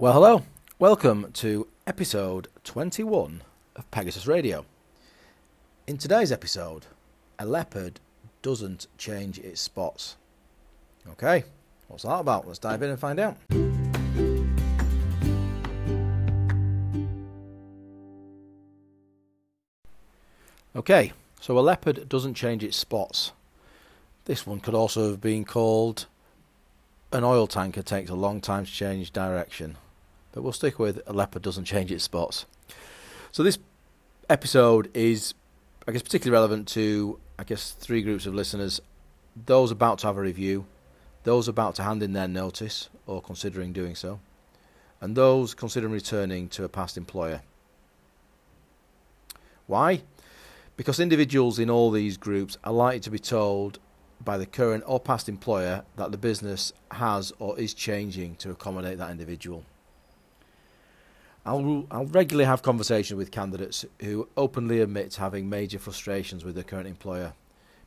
Well, hello. Welcome to episode 21 of Pegasus Radio. In today's episode, a leopard doesn't change its spots. Okay, what's that about? Let's dive in and find out. Okay, so a leopard doesn't change its spots. This one could also have been called an oil tanker takes a long time to change direction. But we'll stick with a leopard doesn't change its spots. So this episode is, I guess, particularly relevant to, I guess, three groups of listeners: those about to have a review, those about to hand in their notice or considering doing so, and those considering returning to a past employer. Why? Because individuals in all these groups are likely to be told by the current or past employer that the business has or is changing to accommodate that individual. I'll, I'll regularly have conversations with candidates who openly admit having major frustrations with their current employer,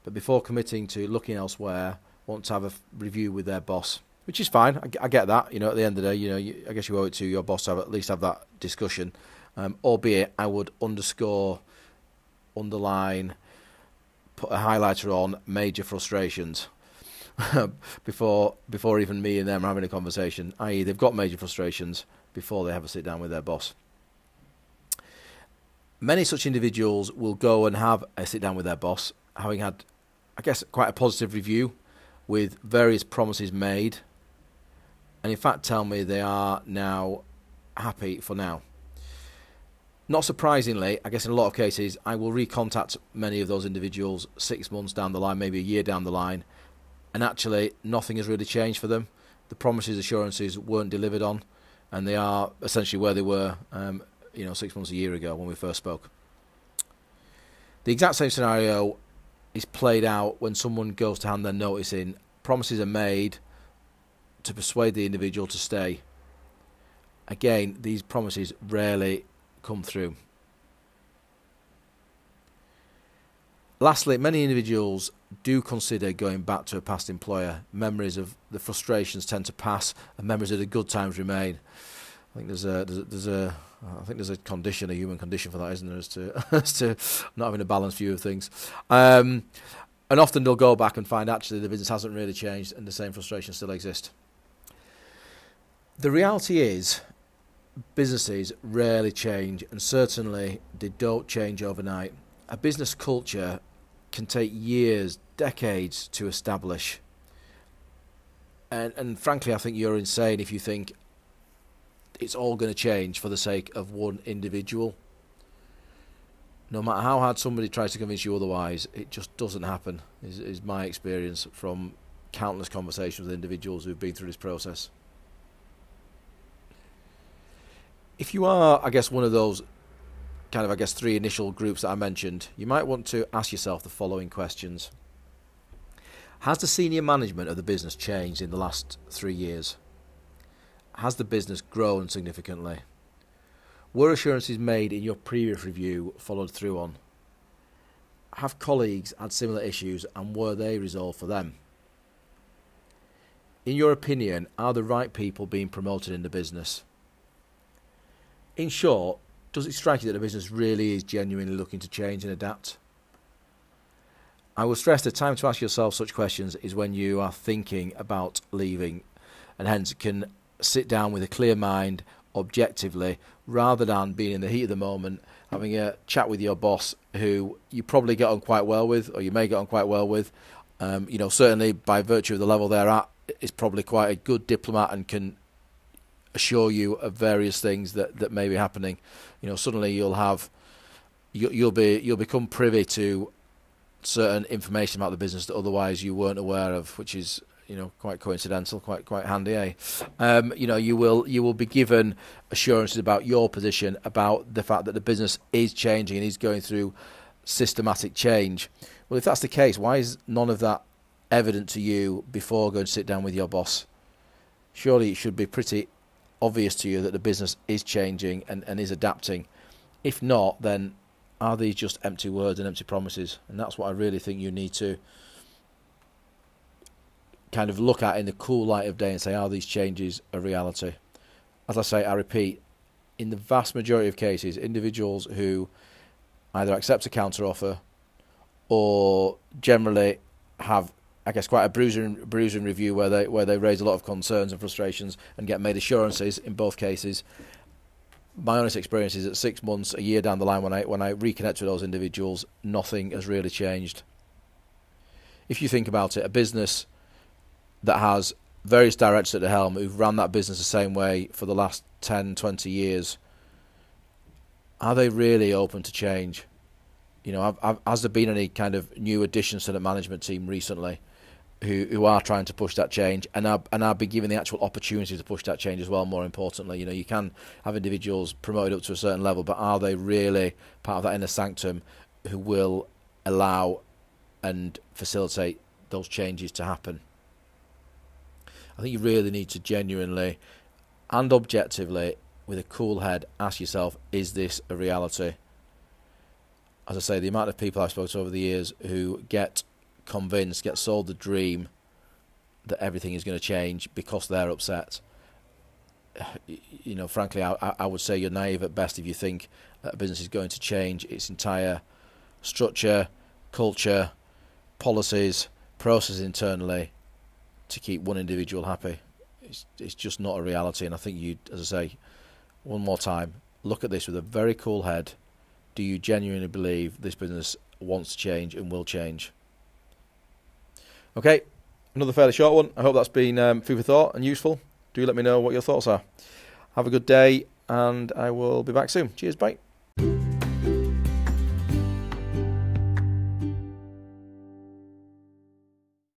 but before committing to looking elsewhere, want to have a review with their boss, which is fine. I, I, get that. You know, at the end of the day, you know, you, I guess you owe it to your boss to have, at least have that discussion. Um, albeit, I would underscore, underline, put a highlighter on major frustrations before before even me and them are having a conversation. I.e., they've got major frustrations before they have a sit down with their boss. Many such individuals will go and have a sit down with their boss, having had, I guess, quite a positive review with various promises made, and in fact tell me they are now happy for now. Not surprisingly, I guess in a lot of cases, I will recontact many of those individuals six months down the line, maybe a year down the line, and actually nothing has really changed for them. The promises, assurances weren't delivered on, and they are essentially where they were, um, you know, six months, a year ago when we first spoke. The exact same scenario is played out when someone goes to hand their notice in. Promises are made to persuade the individual to stay. Again, these promises rarely come through. Lastly, many individuals do consider going back to a past employer. Memories of the frustrations tend to pass, and memories of the good times remain. I think there's a there's a, there's a I think there's a condition, a human condition for that, isn't there, as to as to not having a balanced view of things. Um, and often they'll go back and find actually the business hasn't really changed, and the same frustrations still exist. The reality is, businesses rarely change, and certainly they don't change overnight. A business culture can take years, decades to establish. And, and frankly, I think you're insane if you think it's all going to change for the sake of one individual. No matter how hard somebody tries to convince you otherwise, it just doesn't happen, is, is my experience from countless conversations with individuals who've been through this process. If you are, I guess, one of those kind of, I guess, three initial groups that I mentioned, you might want to ask yourself the following questions. Has the senior management of the business changed in the last three years? Has the business grown significantly? Were assurances made in your previous review followed through on? Have colleagues had similar issues and were they resolved for them? In your opinion, are the right people being promoted in the business? In short, does it strike you that the business really is genuinely looking to change and adapt? I will stress the time to ask yourself such questions is when you are thinking about leaving and hence can sit down with a clear mind objectively rather than being in the heat of the moment having a chat with your boss who you probably get on quite well with or you may get on quite well with um, you know certainly by virtue of the level they're at is probably quite a good diplomat and can assure you of various things that, that may be happening you know suddenly you'll have you, you'll be you'll become privy to certain information about the business that otherwise you weren't aware of which is you know quite coincidental, quite quite handy, eh? Um, you know, you will you will be given assurances about your position, about the fact that the business is changing and is going through systematic change. Well, if that's the case, why is none of that evident to you before going to sit down with your boss? Surely it should be pretty obvious to you that the business is changing and, and is adapting. If not, then are these just empty words and empty promises? And that's what I really think you need to kind of look at in the cool light of day and say, are these changes a reality? as I say, I repeat, in the vast majority of cases, individuals who either accept a counter offer or generally have, I guess, quite a bruising, bruising review where they where they raise a lot of concerns and frustrations and get made assurances in both cases. My honest experience is that six months, a year down the line, when I when I reconnect with those individuals, nothing has really changed. If you think about it, a business that has various directors at the helm who've run that business the same way for the last 10, 20 years, are they really open to change? You know, have, have, has there been any kind of new additions to the management team recently who, who are trying to push that change and are, and are being given the actual opportunity to push that change as well, more importantly? You know, you can have individuals promoted up to a certain level, but are they really part of that inner sanctum who will allow and facilitate those changes to happen? I think you really need to genuinely and objectively, with a cool head, ask yourself, is this a reality? As I say, the amount of people I've spoken to over the years who get convinced, get sold the dream that everything is going to change because they're upset. You know, frankly, I, I would say you're naive at best if you think that a business is going to change its entire structure, culture, policies, processes internally to keep one individual happy. It's, it's just not a reality. And I think you, as I say, one more time, look at this with a very cool head. Do you genuinely believe this business wants to change and will change? Okay, another fairly short one. I hope that's been um, food for thought and useful. Do let me know what your thoughts are. Have a good day, and I will be back soon. Cheers, bye.